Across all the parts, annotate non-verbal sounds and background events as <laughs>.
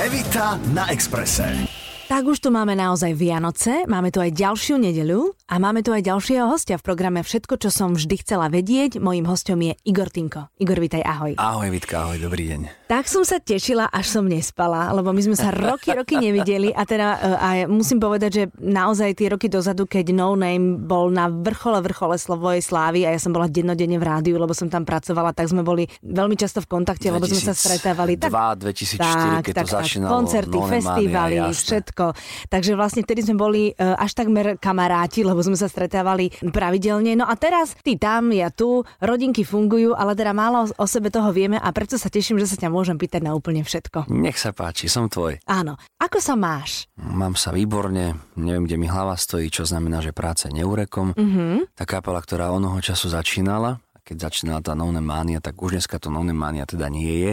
Evita na Exprese. Tak už tu máme naozaj Vianoce, máme tu aj ďalšiu nedeľu a máme tu aj ďalšieho hostia v programe Všetko, čo som vždy chcela vedieť. Mojím hostom je Igor Tinko. Igor, vítaj, ahoj. Ahoj, Vitka, ahoj, dobrý deň. Tak som sa tešila, až som nespala, lebo my sme sa roky, roky nevideli a teda e, a musím povedať, že naozaj tie roky dozadu, keď No Name bol na vrchole, vrchole slovojej slávy a ja som bola dennodenne v rádiu, lebo som tam pracovala, tak sme boli veľmi často v kontakte, lebo sme sa stretávali. Tak, 2004, tak, keď tak, to začínalo. Koncerty, no, festivaly, všetko. Takže vlastne vtedy sme boli e, až takmer kamaráti, lebo sme sa stretávali pravidelne. No a teraz ty tam, ja tu, rodinky fungujú, ale teda málo o sebe toho vieme a preto sa teším, že sa ťa môžem pýtať na úplne všetko. Nech sa páči, som tvoj. Áno. Ako sa máš? Mám sa výborne, neviem, kde mi hlava stojí, čo znamená, že práce neurekom. Mhm. Mm-hmm. Tá kapela, ktorá onoho času začínala, keď začínala tá None Mania, tak už dneska to None Mania teda nie je,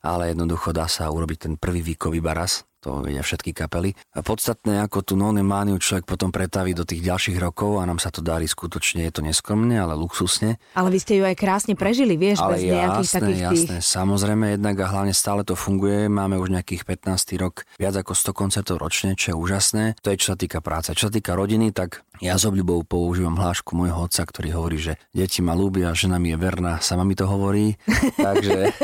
ale jednoducho dá sa urobiť ten prvý výkový baras, to vedia všetky kapely. A podstatné, ako tú None Maniu človek potom pretaví do tých ďalších rokov a nám sa to darí skutočne, je to neskromne, ale luxusne. Ale vy ste ju aj krásne prežili, vieš, Ale bez nejakých jasné, takých jasné, tých... samozrejme, jednak a hlavne stále to funguje. Máme už nejakých 15. rok, viac ako 100 koncertov ročne, čo je úžasné. To je čo sa týka práce. Čo sa týka rodiny, tak ja s obľubou používam hlášku môjho otca, ktorý hovorí, že deti ma ľúbia, žena mi je verná, sama mi to hovorí. <laughs> takže,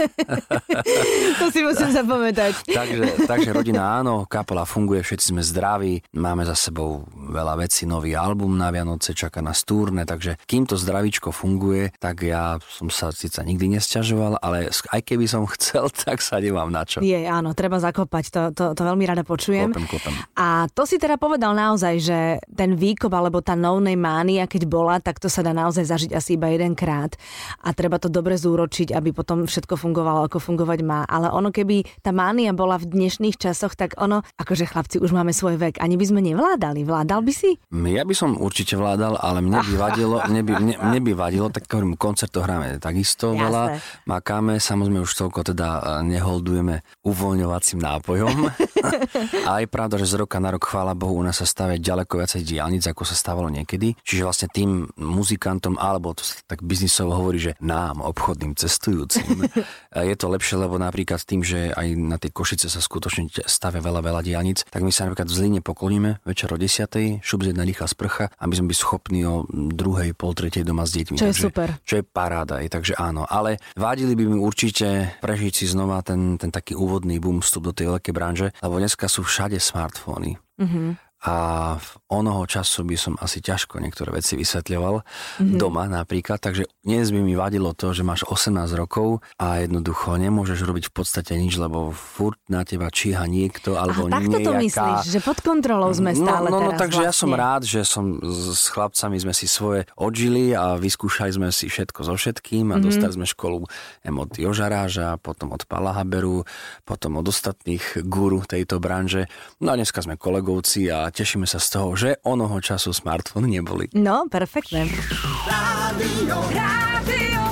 To si musím <laughs> zapamätať. takže, takže rodina áno, kapela funguje, všetci sme zdraví, máme za sebou veľa vecí, nový album na Vianoce, čaká na stúrne, takže kým to zdravíčko funguje, tak ja som sa síce nikdy nesťažoval, ale aj keby som <laughs> chcel, tak sa nemám na čo. Je, áno, treba zakopať, to, to, to veľmi rada počujem. Klopem, klopem. A to si teda povedal naozaj, že ten výkop alebo tá no name mánia, keď bola, tak to sa dá naozaj zažiť asi iba jedenkrát. A treba to dobre zúročiť, aby potom všetko fungovalo, ako fungovať má. Ale ono, keby tá mánia bola v dnešných časoch, tak ono, akože chlapci, už máme svoj vek, ani by sme nevládali. Vládal by si? Ja by som určite vládal, ale mne by vadilo, mne by, mne, mne by vadilo, tak hovorím, koncert to hráme takisto Jasné. veľa, makáme, samozrejme už toľko teda e, neholdujeme uvoľňovacím nápojom. <laughs> a je pravda, že z roka na rok, chvála Bohu, u nás sa stavia ďaleko viacej diálnic, ako sa stávalo niekedy. Čiže vlastne tým muzikantom, alebo to sa tak biznisovo hovorí, že nám, obchodným cestujúcim, <laughs> je to lepšie, lebo napríklad tým, že aj na tej Košice sa skutočne stavia veľa, veľa diálnic, tak my sa napríklad v Zlíne pokloníme večer o 10. šup jedna rýchla sprcha, aby sme byli schopní o druhej, pol tretej doma s deťmi. Čo je takže, super. Čo je paráda, je, takže áno. Ale vádili by mi určite prežiť si znova ten, ten taký úvodný boom vstup do tej veľkej branže, lebo dneska sú všade smartfóny. Mm-hmm. A onoho času by som asi ťažko niektoré veci vysvetľoval mm-hmm. doma napríklad, takže dnes by mi vadilo to, že máš 18 rokov a jednoducho nemôžeš robiť v podstate nič, lebo furt na teba číha niekto alebo Aha, takto nejaká... to myslíš, že pod kontrolou sme stále no, no, no, teraz takže vlastne. ja som rád, že som s chlapcami sme si svoje odžili a vyskúšali sme si všetko so všetkým a mm-hmm. dostali sme školu od Jožaráža, potom od Pala Haberu, potom od ostatných guru tejto branže. No a dneska sme kolegovci a tešíme sa z toho, že onoho času smartfóny neboli. No, perfektné. Rádio, Rádio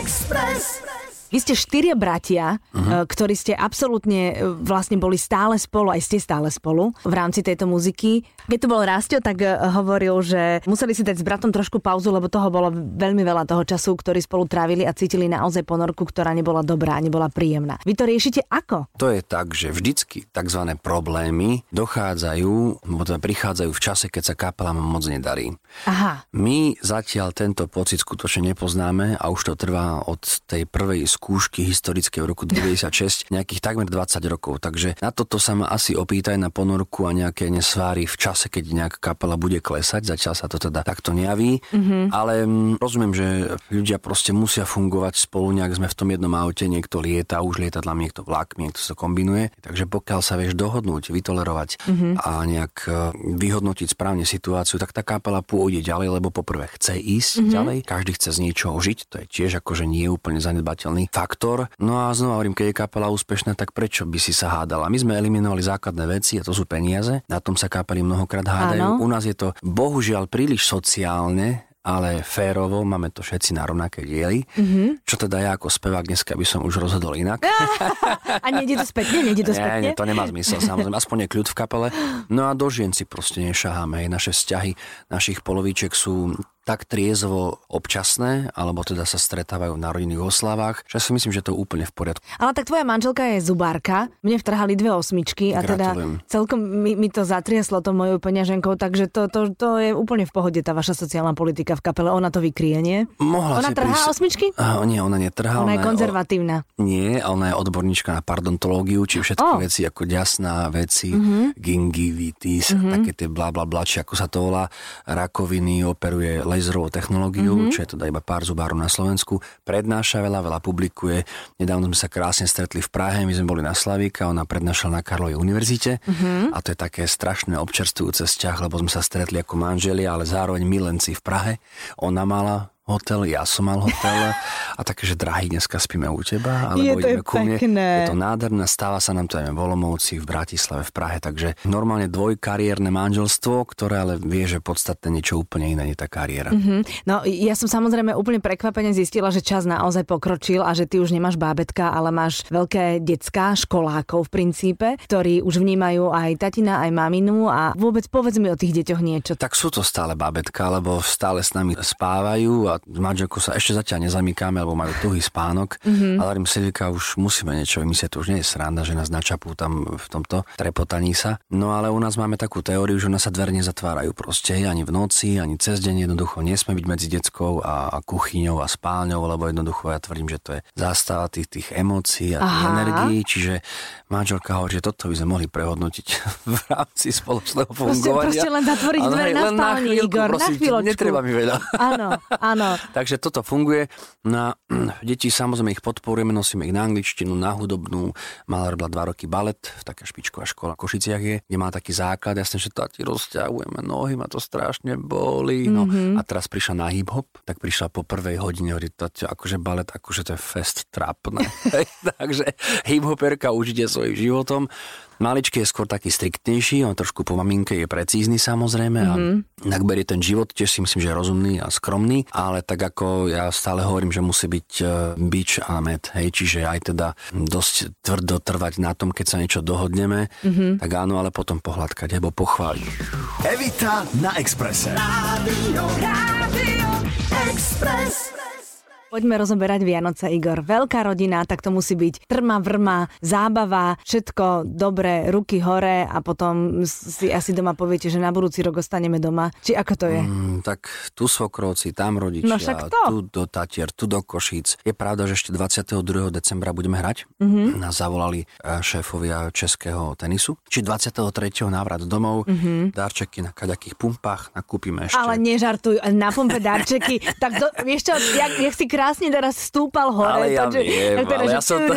Express. Vy ste štyria bratia, uh-huh. ktorí ste absolútne e, vlastne boli stále spolu, aj ste stále spolu v rámci tejto muziky. Keď tu bol Rastio, tak e, hovoril, že museli si dať s bratom trošku pauzu, lebo toho bolo veľmi veľa toho času, ktorý spolu trávili a cítili naozaj ponorku, ktorá nebola dobrá, nebola príjemná. Vy to riešite ako? To je tak, že vždycky tzv. problémy dochádzajú, alebo teda prichádzajú v čase, keď sa kapelám moc nedarí. Aha. My zatiaľ tento pocit skutočne nepoznáme a už to trvá od tej prvej skúšky historické v roku 96 nejakých takmer 20 rokov. Takže na toto sa ma asi opýtaj na ponorku a nejaké nesváry v čase, keď nejaká kapela bude klesať. Zatiaľ sa to teda takto nejaví. Mm-hmm. Ale mm, rozumiem, že ľudia proste musia fungovať spolu, nejak sme v tom jednom aute, niekto lieta, už lietadlám, niekto vlakmi, niekto sa kombinuje. Takže pokiaľ sa vieš dohodnúť, vytolerovať mm-hmm. a nejak e, vyhodnotiť správne situáciu, tak tá kapela pôjde ďalej, lebo poprvé chce ísť mm-hmm. ďalej, každý chce z niečoho žiť, to je tiež akože nie je úplne zanedbateľný faktor. No a znova hovorím, keď je kapela úspešná, tak prečo by si sa hádala? My sme eliminovali základné veci a to sú peniaze. Na tom sa kapely mnohokrát hádajú. Áno. U nás je to bohužiaľ príliš sociálne, ale férovo, máme to všetci na rovnaké diely. Mm-hmm. Čo teda ja ako spevák dneska by som už rozhodol inak. <laughs> A nejde to spätne? Nejde to spätne? nie, to nemá zmysel, samozrejme, aspoň je kľud v kapele. No a do žien si proste nešaháme, naše vzťahy našich polovíček sú tak triezvo občasné, alebo teda sa stretávajú na rodinných oslavách, že si myslím, že to je úplne v poriadku. Ale tak tvoja manželka je zubárka, mne vtrhali dve osmičky a teda Gratulujem. celkom mi, mi to zatriaslo to mojou peňaženkou, takže to, to, to je úplne v pohode tá vaša sociálna politika v kapele, ona to vykrie, nie? Mohla Ona trhá prísť- osmičky? Ah, nie, ona netrhá. Ona je o- konzervatívna. Nie, ona je odborníčka na pardontológiu, či všetky Oh. veci ako ďasná veci, Mhm. mm-hmm. gingivitis, mm-hmm. také tie bla bla bla, či ako sa to volá, rakoviny, operuje laserovou technológiu, mm-hmm. čo je teda iba pár zubárov na Slovensku, prednáša veľa, veľa publikuje. Nedávno sme sa krásne stretli v Prahe, my sme boli na Slavíka, ona prednášala na Karlovej univerzite mm-hmm. a to je také strašné občerstvujúce vzťah, lebo sme sa stretli ako manželia, ale zároveň milenci v Prahe. Ona mala hotel, ja som mal hotel <laughs> a také, že drahý, dneska spíme u teba, Je, alebo to je ideme ku mne. Je to nádherné, stáva sa nám to aj v Olomouci, v Bratislave, v Prahe, takže normálne dvojkariérne manželstvo, ktoré ale vie, že podstatné niečo úplne iné, nie tá kariéra. Hm, No ja som samozrejme úplne prekvapene zistila, že čas naozaj pokročil a že ty už nemáš bábetka, ale máš veľké decká, školákov v princípe, ktorí už vnímajú aj tatina, aj maminu a vôbec povedz mi o tých deťoch niečo. Tak sú to stále babetka, lebo stále s nami spávajú a s manželkou sa ešte zatiaľ nezamýkame, lebo majú tuhý spánok. Mhm. Mm-hmm. Ale hovorím, Silvika, už musíme niečo vymyslieť, to už nie je sranda, že nás načapú tam v tomto trepotaní sa. No ale u nás máme takú teóriu, že u nás sa dvere nezatvárajú proste ani v noci, ani cez deň, jednoducho nesme byť medzi detskou a, a kuchyňou a spálňou, lebo jednoducho ja tvrdím, že to je zástava tých, tých emócií a tých Aha. energií, čiže manželka hovorí, že toto by sme mohli prehodnotiť <laughs> v rámci spoločného Proste, fungovania. proste len zatvoriť dvere na spálni, Igor, na prosím ťa, chvíľočku. Netreba mi veľa. Áno, áno. Takže toto funguje. Na deti samozrejme ich podporujeme, nosíme ich na angličtinu, na hudobnú. Mala robila dva roky balet, taká špičková škola v Košiciach je, kde má taký základ. Jasne, že tati rozťahujeme nohy, ma to strašne boli. No, Mhm. mm-hmm. A teraz prišla na hip-hop, tak prišla po prvej hodine, hovorí, tati, akože balet, akože to je fest trápne. <laughs> Takže hip-hoperka užite svojim životom. Maličký je skôr taký striktnejší, on trošku po maminke je precízny samozrejme a mm-hmm. tak berie ten život, tiež si myslím, že je rozumný a skromný, ale tak ako ja stále hovorím, že musí byť e, bič a med, hej, čiže aj teda dosť tvrdo trvať na tom, keď sa niečo dohodneme, mm-hmm. tak áno, ale potom pohľadkať alebo pochváliť. Evita na Expresse. Rádio, Rádio Express. Poďme rozoberať Vianoce, Igor. Veľká rodina, tak to musí byť trma, vrma, zábava, všetko dobré, ruky hore a potom si asi doma poviete, že na budúci rok ostaneme doma. Či ako to je? Mm, tak tu svokrovci, tam rodičia, No však to. tu do Tatier, tu do Košíc. Je pravda, že ešte 22. decembra budeme hrať. Mhm. Mm-hmm. Nás zavolali eh, šéfovia českého tenisu. Či 23. návrat domov, mm-hmm. darčeky na kaďakých pumpách, nakúpime ešte. Ale nežartuj, na pumpe darčeky. tak do, vieš čo, jak, jak si krásne teraz stúpal hore. Ale ja takže- viem, tak ale že ja som to-.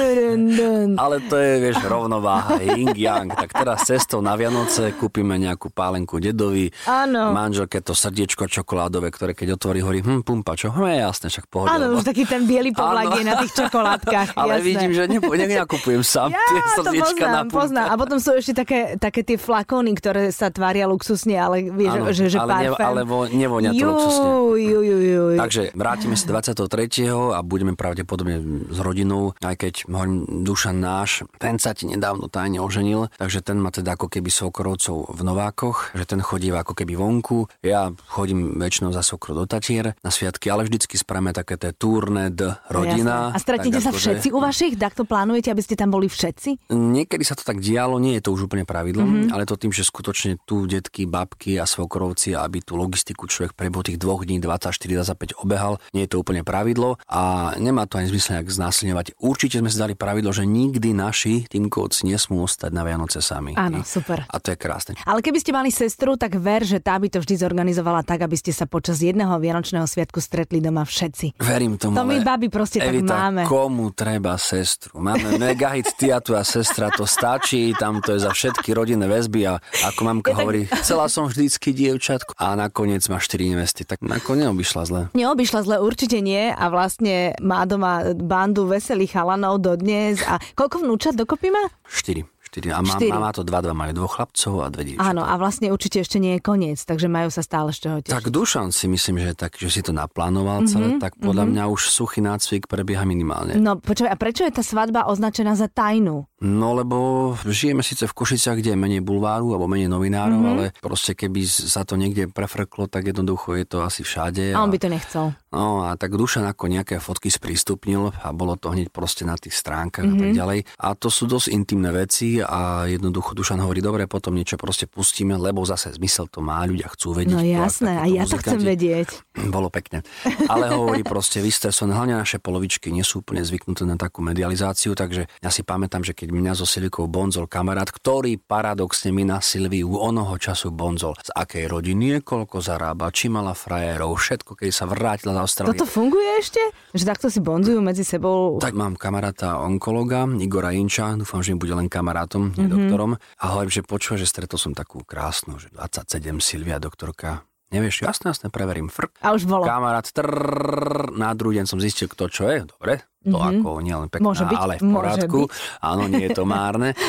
<laughs> Ale je, vieš, rovnováha, yin yang. Tak teraz cestou na Vianoce kúpime nejakú pálenku dedovi. Áno. Manželke to srdiečko čokoládové, ktoré keď otvorí, hovorí, hm, pumpa, čo? Hm, je jasné, však pohode. Áno, už taký ten biely povlak je na tých <laughs> čokoládkach. Ale jasné. vidím, že nepo, ne, nenakupujem sám <laughs> Ja tie srdiečka na poznám, pumpe. poznám. A potom sú ešte také, také tie flakóny, ktoré sa tvária luxusne, ale vieš, Áno, že, že ale ne- parfém. ale vo- nevonia to Juj, luxusne. Juj, juj, juj. Takže vrátime sa 23. a budeme pravdepodobne s rodinou, aj keď hovorím, Dušan náš, ten sa ti nedávno tajne oženil, takže ten má teda ako keby sokorovcov v Novákoch, že ten chodí ako keby vonku. Ja chodím väčšinou za sokro do Tatier na sviatky, ale vždycky spravíme také tie turné d rodina. Jasné. A stretnete tak sa akože- všetci u vašich? Tak to plánujete, aby ste tam boli všetci? Niekedy sa to tak dialo, nie je to už úplne pravidlom, Mhm. mm-hmm. ale to tým, že skutočne tu detky, babky a svokrovci, aby tú logistiku človek prebo tých dvoch dní 24-25 obehal, nie je to úplne pravidlo a nemá to ani zmysel nejak znásilňovať. Určite sme si dali pravidlo, že nikdy naši týmkovci nesmú ostať na Vianoce sami. Áno, super. A to je krásne. Ale keby ste mali sestru, tak ver, že tá by to vždy zorganizovala tak, aby ste sa počas jedného Vianočného sviatku stretli doma všetci. Verím tomu. To my ale baby proste tak Evita, máme. komu treba sestru? Máme megahit, ty a tvoja sestra, to stačí, tam to je za všetky rodinné väzby a ako mamka tak- hovorí, chcela som vždycky dievčatko a nakoniec má štyri nevesty, tak nakoniec neobyšla zle. Neobyšla zle určite nie a vlastne má doma bandu veselých chalanov dodnes a koľko vnúčat dokopy má? Štyri. štyri. A má, Štyri. má, má to dva, dva, majú dvoch chlapcov a dve dievčatá. Áno, a vlastne určite ešte nie je koniec, takže majú sa stále z čoho tešiť. Tak Dušan si myslím, že, tak, že si to naplánoval Mhm, celé, tak podľa mňa už suchý nácvik prebieha minimálne. No počkaj, a prečo je tá svadba označená za tajnú? No lebo žijeme síce v Košiciach, kde je menej bulváru alebo menej novinárov, Mhm. ale proste keby sa to niekde prefrklo, tak jednoducho je to asi všade. A on by to nechcel. No a tak Dušan ako nejaké fotky sprístupnil a bolo to hneď proste na tých stránkach mm-hmm. a tak Mhm. ďalej. A to sú dosť intimné veci a jednoducho Dušan hovorí, dobre, potom niečo proste pustíme, lebo zase zmysel to má, ľudia chcú vedieť. No jasné, a ja to chcem vedieť. <laughs> Bolo pekne. Ale hovorí proste vystresované, hlavne naše polovičky nie sú úplne zvyknuté na takú medializáciu, takže ja si pamätám, že keď mňa so Silvikou bonzol kamarát, ktorý paradoxne mi na Silviu onoho času bonzol, z akej rodiny je, koľko zarába, či mala frajerov, všetko, keď sa vrátila z Austrálie. Toto funguje ešte? Že takto si bonzujú medzi sebou? Tak mám kamaráta onkologa, Igora Inča, dúfam, že mi bude len kamarátom, nie doktorom. A hovorím, že počúva, že stretol som takú krásnu, že 27 Silvia, doktorka. Nevieš, jasné, jasné, preverím. Frk. A už bolo. Kamarát, trrr, na druhý deň som zistil, kto čo je. Dobre, to mm-hmm. ako nielen pekná, Môže byť, ale v poriadku. Áno, nie je to márne. <laughs>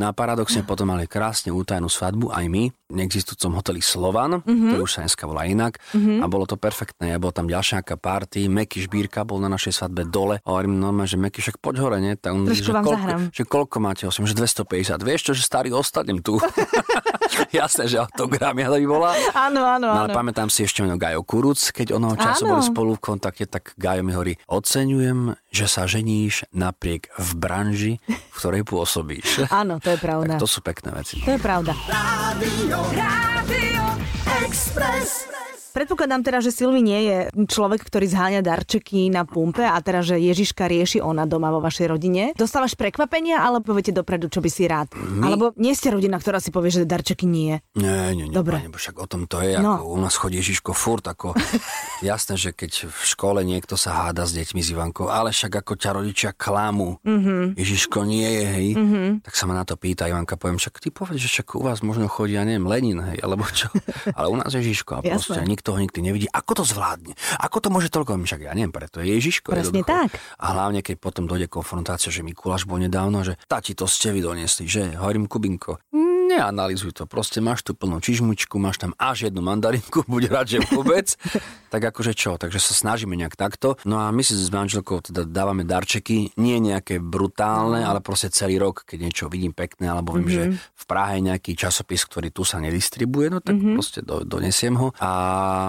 No a paradoxne potom mali krásne útajnú svadbu, aj my, v neexistujúcom hoteli Slovan, mm-hmm. ktorý už sa dneska volá inak. Mm-hmm. A bolo to perfektné. Ja bol tam ďalšia nejaká party, Meky Šbírka bol na našej svadbe dole. A hovorím, no že Meky však poď hore, nie? Tak on, Trošku že, vám koľko, zahrám. že koľko máte? Osím, že 250. Vieš čo, že starý ostanem tu. <laughs> <laughs> Jasné, že autogram ja by bola. Áno, áno, No ale áno. pamätám si ešte meno Gajo Kuruc, keď onoho času Áno. boli spolu v kontakte, tak Gajo mi hovorí, oceňujem, že sa ženíš napriek v branži, v ktorej pôsobíš. <laughs> Áno, to je pravda. Tak to sú pekné veci. To je pravda. Rádio, Rádio Express. Predpokladám teda, že Silvi nie je človek, ktorý zháňa darčeky na pumpe a teda, že Ježiška rieši ona doma vo vašej rodine. Dostávaš prekvapenia, alebo poviete dopredu, čo by si rád? My- Alebo nie ste rodina, ktorá si povie, že darčeky nie. Nie, nie, nie, Dobre. Dobre. však o tom to je, No. ako u nás chodí Ježiško furt, ako <laughs> jasné, že keď v škole niekto sa háda s deťmi s Ivankou, ale však ako ťa rodičia klamú, Mhm. mm-hmm. Ježiško nie je, hej, mm-hmm. tak sa ma na to pýta Ivanka, poviem, však ty povedz, že však u vás možno chodí, ja neviem, Lenin, hej, alebo čo, <laughs> ale u nás je Ježiško a proste nikto ho nikdy nevidí. Ako to zvládne? Ako to môže toľko? Však ja neviem, preto je Ježiško. Presne tak. A hlavne, keď potom dojde konfrontácia, že Mikuláš bol nedávno, že tati, to ste vy doniesli, že? Hovorím, Kubinko, neanalizuj to, proste máš tu plnú čižmučku, máš tam až jednu mandarinku, <laughs> buď rád, že vôbec. tak akože čo, takže sa snažíme nejak takto. No a my si s manželkou teda dávame darčeky, nie nejaké brutálne, ale proste celý rok, keď niečo vidím pekné, alebo viem, mm-hmm. že v Prahe je nejaký časopis, ktorý tu sa nedistribuje, no tak mm-hmm. proste do, donesiem ho. A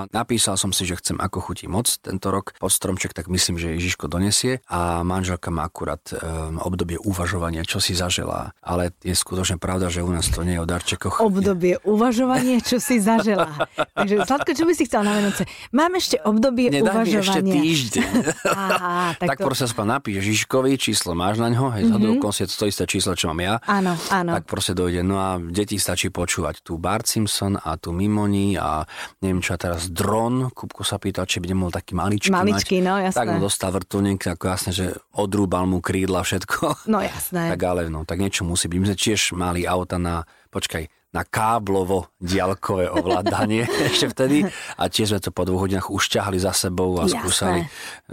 napísal som si, že chcem ako chutí moc tento rok pod stromček, tak myslím, že Ježiško donesie. A manželka má akurát um, obdobie uvažovania, čo si zaželá. Ale je skutočne pravda, že u nás to nie o darčekoch. Obdobie uvažovanie, čo si zažela. <laughs> Takže Sladko, čo by si chcel na Vianoce? Mám ešte obdobie Nedaj mi ešte uvažovania. týždeň. <laughs> Aha, tak, tak to... proste sa napíš Žižkovi, číslo máš na ňo, hej, mm-hmm. je to, isté číslo, čo mám ja. Áno, áno. Tak proste dojde. No a deti stačí počúvať tu Bart Simpson a tu Mimoni a neviem čo a teraz dron. Kupko sa pýtal, či by nemohol taký maličký Maličký, mať. no, jasné. Tak mu dostal vrtulník, ako jasne, že odrúbal mu krídla všetko. No jasné. <laughs> Tak ale no, tak niečo musí byť. My sme tiež mali auta na, počkaj, na káblovo diaľkové ovládanie <laughs> ešte vtedy a tiež sme to po dvoch hodinách už ťahali za sebou a Jasné. skúsali.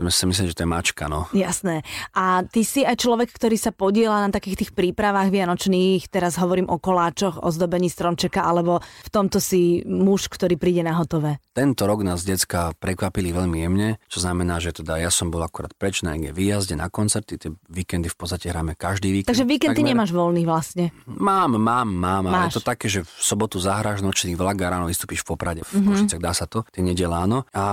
My si myslím, že to je mačka, no. Jasné. A ty si aj človek, ktorý sa podiela na takých tých prípravách vianočných, teraz hovorím o koláčoch, o zdobení stromčeka, alebo v tomto si muž, ktorý príde na hotové. Tento rok nás decka prekvapili veľmi jemne, čo znamená, že teda ja som bol akorát preč na výjazde, na koncerty, tie víkendy v podstate hráme každý víkend. Takže víkend ty nemáš voľný vlastne. Mám, mám, mám, ale Máš. je to také, že v sobotu zahráš nočný vlak a ráno vystúpiš v Poprade, v Mhm. Košicach, dá sa to, tie nedela áno. A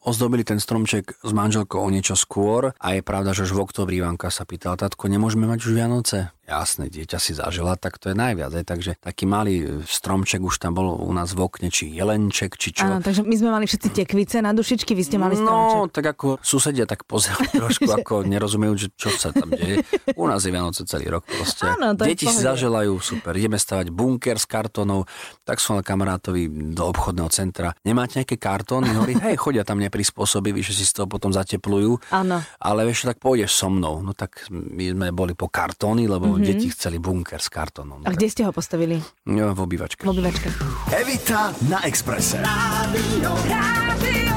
ozdobili ten stromček s manželkou o niečo skôr a je pravda, že už v oktobri Ivanka sa pýtala, tatko, nemôžeme mať už Vianoce? Jasné, dieťa si zažila, tak to je najviac. Aj. Takže taký malý stromček už tam bol u nás v okne, či jelenček, či čo. Áno, takže my sme mali všetci tekvice na dušičky, vy ste mali stromček. No, tak ako susedia tak pozerali <laughs> trošku, ako nerozumejú, že čo sa tam deje. U nás je Vianoce celý rok proste. Áno, to Deti si zaželajú, super, ideme stavať bunker s kartónov, tak som mal kamarátovi do obchodného centra. Nemáte nejaké kartóny? Hovorí, <laughs> hej, chodia tam neprispôsobiví, že si z toho potom zateplujú. Áno. Ale vieš, tak pôjdeš so mnou. No tak my sme boli po kartóny, lebo mm-hmm. deti chceli bunker s kartónom. A kde ste ho postavili? No, v obývačke. V obývačke. Evita na Exprese. Rádio, Rádio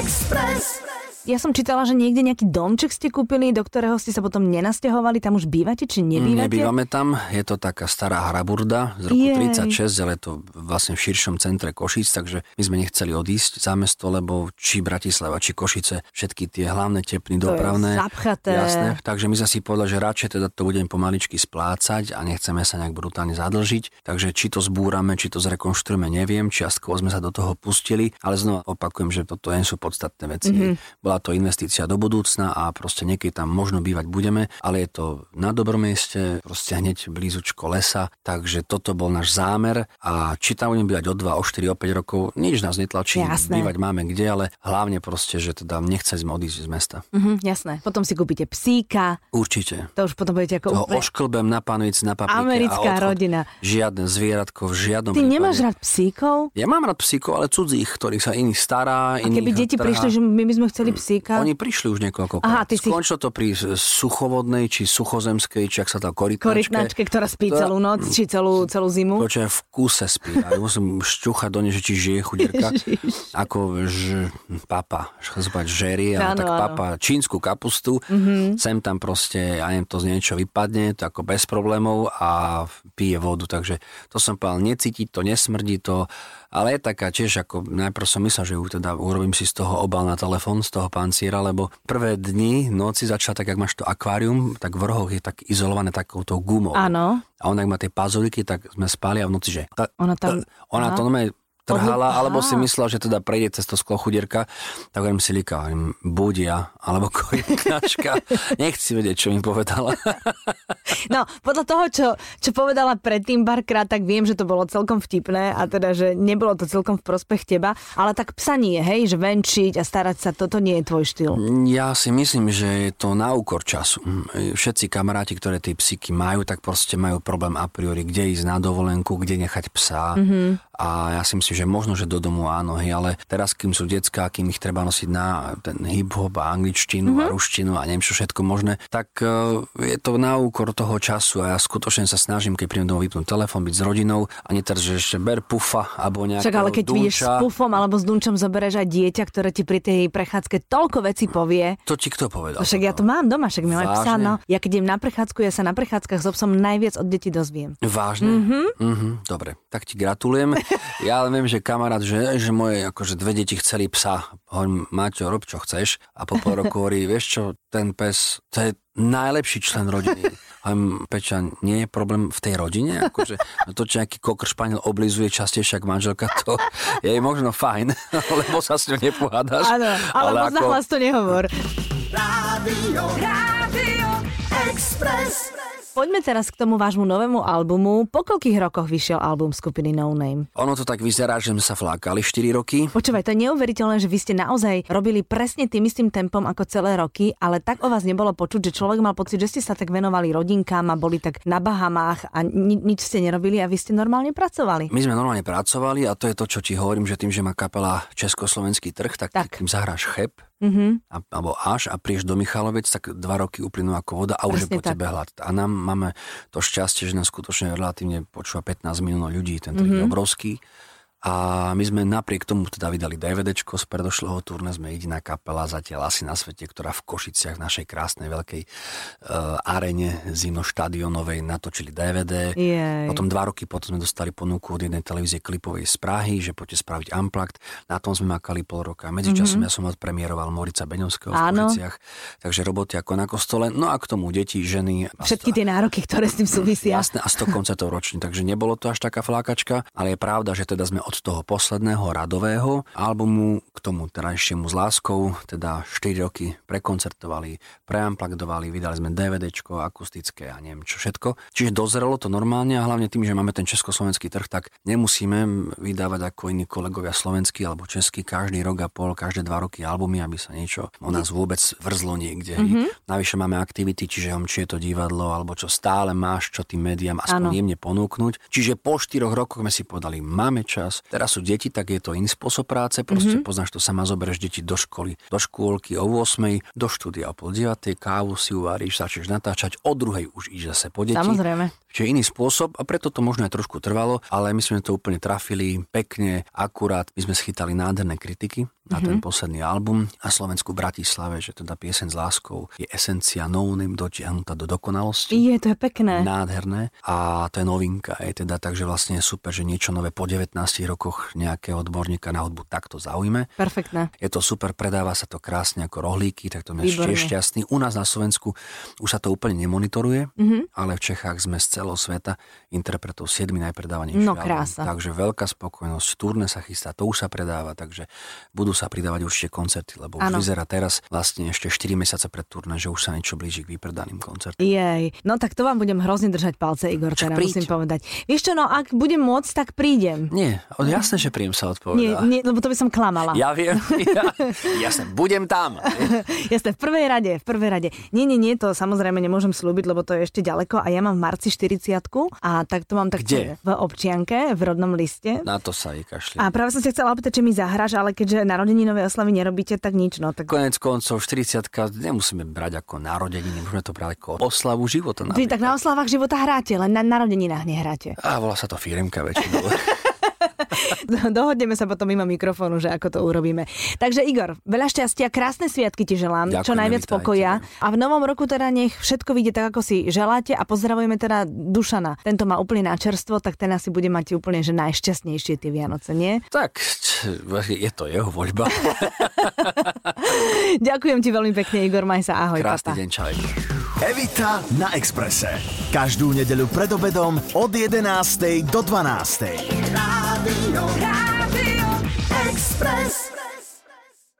Express. Ja som čítala, že niekde nejaký domček ste kúpili, do ktorého ste sa potom nenasťahovali, tam už bývate, či nebývate? Nebývame tam, je to taká stará hraburda z roku Jej. 36, ale je to vlastne v širšom centre Košic, takže my sme nechceli odísť za mesto, lebo či Bratislava, či Košice, všetky tie hlavné tepny To dopravné. zapchaté. Jasné, takže my sme si povedali, že radšej teda to budeme pomaličky splácať a nechceme sa nejak brutálne zadlžiť. Takže či to zbúrame, či to zrekonštruujeme, neviem. Čiastkovo sme sa do toho pustili, ale znova opakujem, že toto nie sú podstatné veci. Mhm. Mm-hmm. Bola to investícia do budúcna a proste niekedy tam možno bývať budeme, ale je to na dobrom mieste, proste hneď blízučko lesa, takže toto bol náš zámer a či tam budeme bývať o 2, o 4, o 5 rokov, nič nás netlačí, Jasné. bývať máme kde, ale hlavne proste, že teda nechceli sme odísť z mesta. Mhm, jasné. Potom si kúpite psíka, Určite. to už potom budete ako Toho úplne... ošklbem na panovici, na paprike Americká rodina. Žiadne zvieratko v žiadnom Ty prípade. nemáš rád psíkov? Ja mám rád psíkov, ale cudzích, ktorých sa iných stará, A keby deti trhá. prišli, že my by sme chceli psíka? Oni prišli už niekoľko Aha, ty si- Skončilo to pri suchovodnej, či suchozemskej, či ak sa to korytnačke. Korytnačke, ktorá spí To- celú noc, či celú, celú zimu? Je v kúse spí. A musím šťuchať do nej, že či žije chudierka. Ako ž, papa, zbať žery, ale tak áno. Papa čínsku kapustu. Mm-hmm. Sem tam proste, ja neviem, to z niečo vypadne, to ako bez problémov a pije vodu. Takže to som povedal, necítiť to, nesmrdí to. Ale je taká tiež, ako najprv som myslel, že ju teda urobím si z toho obal na telefón, z toho panciera, lebo prvé dni, noci začala tak, ak máš to akvárium, tak v rohoch je tak izolované takouto gumou. Áno. A ona, ak má tie pazuriky, tak sme spali a v noci, že... Ona tam- Ona to normálne trhala, Aha. alebo si myslela, že teda prejde cez to sklo chudierka, tak hovorím si líka, hovorím, budia, alebo korytnačka. <laughs> Nechci vedieť, čo mi povedala. <laughs> No, podľa toho, čo, čo povedala predtým párkrát, tak viem, že to bolo celkom vtipné a teda, že nebolo to celkom v prospech teba, ale tak psa nie, hej, že venčiť a starať sa, toto nie je tvoj štýl. Ja si myslím, že je to na úkor času. Všetci kamaráti, ktoré tie psíky majú, tak proste majú problém a priori, kde ísť na dovolenku, kde nechať psa. Mm-hmm. A ja si myslím, že možno, že do domu áno, hej, ale teraz, kým sú detská, kým ich treba nosiť na ten hip-hop a angličtinu mm-hmm. a ruštinu a neviem čo všetko možné, tak uh, je to na úkor toho času a ja skutočne sa snažím, keď príjem domov vypnúť telefón, byť s rodinou a nie teraz, že ešte ber pufa alebo nejakého Však ale keď dunča. vidíš s pufom alebo s dunčom zoberieš aj dieťa, ktoré ti pri tej prechádzke toľko vecí povie, To ti kto povedal? Však ja to mám doma, však máme psa, no. Ja keď idem na prechádzku, ja sa na prechádzkach s obsom najviac od detí dozviem. Vážne? Mm-hmm. Mm-hmm. Dobre, tak ti gratulujem. Ja ale viem, že kamarát, že, že moje akože dve deti chceli psa. Hovorím, Maťo, rob čo chceš. A po pol roku hovorí, vieš čo, ten pes, to je najlepší člen rodiny. Hovorím, Peča, nie je problém v tej rodine? Akože, no to, čo nejaký kokr španiel oblizuje častejšie ako manželka, to je možno fajn, <laughs> lebo sa s ňou nepohádaš. Áno, ale moc nahlas to nehovor. Rádio, Rádio Express. Poďme teraz k tomu vášmu novému albumu. Po koľkých rokoch vyšiel album skupiny No Name? Ono to tak vyzerá, že sme sa flákali 4 roky. Počúvaj, to je neuveriteľné, že vy ste naozaj robili presne tým istým tempom ako celé roky, ale tak o vás nebolo počuť, že človek mal pocit, že ste sa tak venovali rodinkám a boli tak na Bahamách a ni- nič ste nerobili a vy ste normálne pracovali. My sme normálne pracovali a to je to, čo ti hovorím, že tým, že má kapela Československý trh, tak, Tak. kým zahráš cheb, Mhm. a, alebo až a prieš do Michalovec, tak dva roky uplynú ako voda a už Presne je po tak. tebe hlad. A nám máme to šťastie, že nás skutočne relatívne počúva 15 miliónov ľudí, ten trh Mhm. je obrovský. A my sme napriek tomu teda vydali DVDčko z predošlého turné, sme jediná kapela zatiaľ asi na svete, ktorá v Košiciach, v našej krásnej veľkej uh, arene zimnoštadionovej natočili DVD. Jej. Potom dva roky potom sme dostali ponuku od jednej televízie klipovej z Prahy, že poďte spraviť Unplugged. Na tom sme makali pol roka. Medzičasom mm-hmm. ja som odpremieroval Morica Beňovského v. Áno. Košiciach. Takže roboty ako na kostole. No a k tomu deti, ženy. Všetky tie nároky, ktoré s tým súvisia. Jasné, a 100 koncertov ročne, takže nebolo to až taká flákačka, ale je pravda, že teda sme od toho posledného radového albumu k tomu terajšiemu s láskou, teda 4 roky prekoncertovali, preamplagdovali, vydali sme DVDčko, akustické a neviem čo všetko. Čiže dozrelo to normálne a hlavne tým, že máme ten československý trh, tak nemusíme vydávať ako iní kolegovia slovenskí alebo českí každý rok a pol, každé dva roky albumy, aby sa niečo o nás vôbec vrzlo niekde. Mm-hmm. Navyše máme aktivity, čiže či je to divadlo alebo čo stále máš, čo tým médiám aspoň Áno. jemne ponúknuť. Čiže po štyroch rokoch sme si povedali, máme čas. Teraz sú deti, tak je to iný spôsob práce. Proste mm-hmm. poznáš to sama, zoberieš deti do školy, do škôlky o 8, do štúdia o pol 9, kávu si uvaríš, začneš natáčať, o druhej už ideš zase po deti. Samozrejme. Čiže iný spôsob a preto to možno aj trošku trvalo, ale my sme to úplne trafili pekne, akurát. My sme schytali nádherné kritiky. Na ten posledný album a Slovensku v Bratislave, že teda pieseň s láskou je esencia no name dotiahnutá do dokonalosti. Je, to je pekné. Nádherné a to je novinka. Je teda takže vlastne je super, že niečo nové po 19 rokoch nejakého odborníka na hudbu takto zaujme. Perfektné. Je to super, predáva sa to krásne ako rohlíky, tak to mňa tiež šťastný. U nás na Slovensku už sa to úplne nemonitoruje, mm-hmm. ale v Čechách sme z celého sveta interpretov 7 najpredávanejší. No krása. Takže veľká spokojnosť, turné sa chystá, to už sa predáva, takže budú sa pridávať určite koncerty, lebo ano. už vyzerá teraz vlastne ešte 4 mesiace pred turné, že už sa niečo blíži k vypredaným koncertom. Jej, no tak to vám budem hrozne držať palce, Igor, teda musím povedať. Vieš čo, no ak budem môcť, tak prídem. Nie, jasné, že príjem sa odpovedá. Nie, nie, lebo to by som klamala. Ja viem, <laughs> ja, jasné, budem tam. jasné, v prvej rade, v prvej rade. Nie, nie, nie, to samozrejme nemôžem slúbiť, lebo to je ešte ďaleko a ja mám v marci 40 a tak to mám tak Kde? v občianke, v rodnom liste. Na to sa kašli. A práve som sa chcela opýtať, či mi zahraš, ale keďže narodeninové oslavy nerobíte, tak nič. No, tak... Konec koncov 40 nemusíme brať ako narodeniny, môžeme to brať ako oslavu života. Vy tak na oslavách života hráte, len na narodeninách nehráte. A volá sa to firemka väčšinou. <laughs> <laughs> Dohodneme sa potom mimo mikrofónu, že ako to urobíme. Takže Igor, veľa šťastia, krásne sviatky ti želám, Ďakujem, čo najviac vítajte. pokoja. A v novom roku teda nech všetko vyjde tak, ako si želáte a pozdravujeme teda Dušana. Tento má úplne na čerstvo, tak ten asi bude mať úplne že najšťastnejšie tie Vianoce, nie? Tak, je to jeho voľba. <laughs> Ďakujem ti veľmi pekne, Igor, maj sa, ahoj. Krásny papa. deň, čau. Evita na Exprese. Každú nedeľu pred obedom od 11. do 12. Rádio, Rádio Express.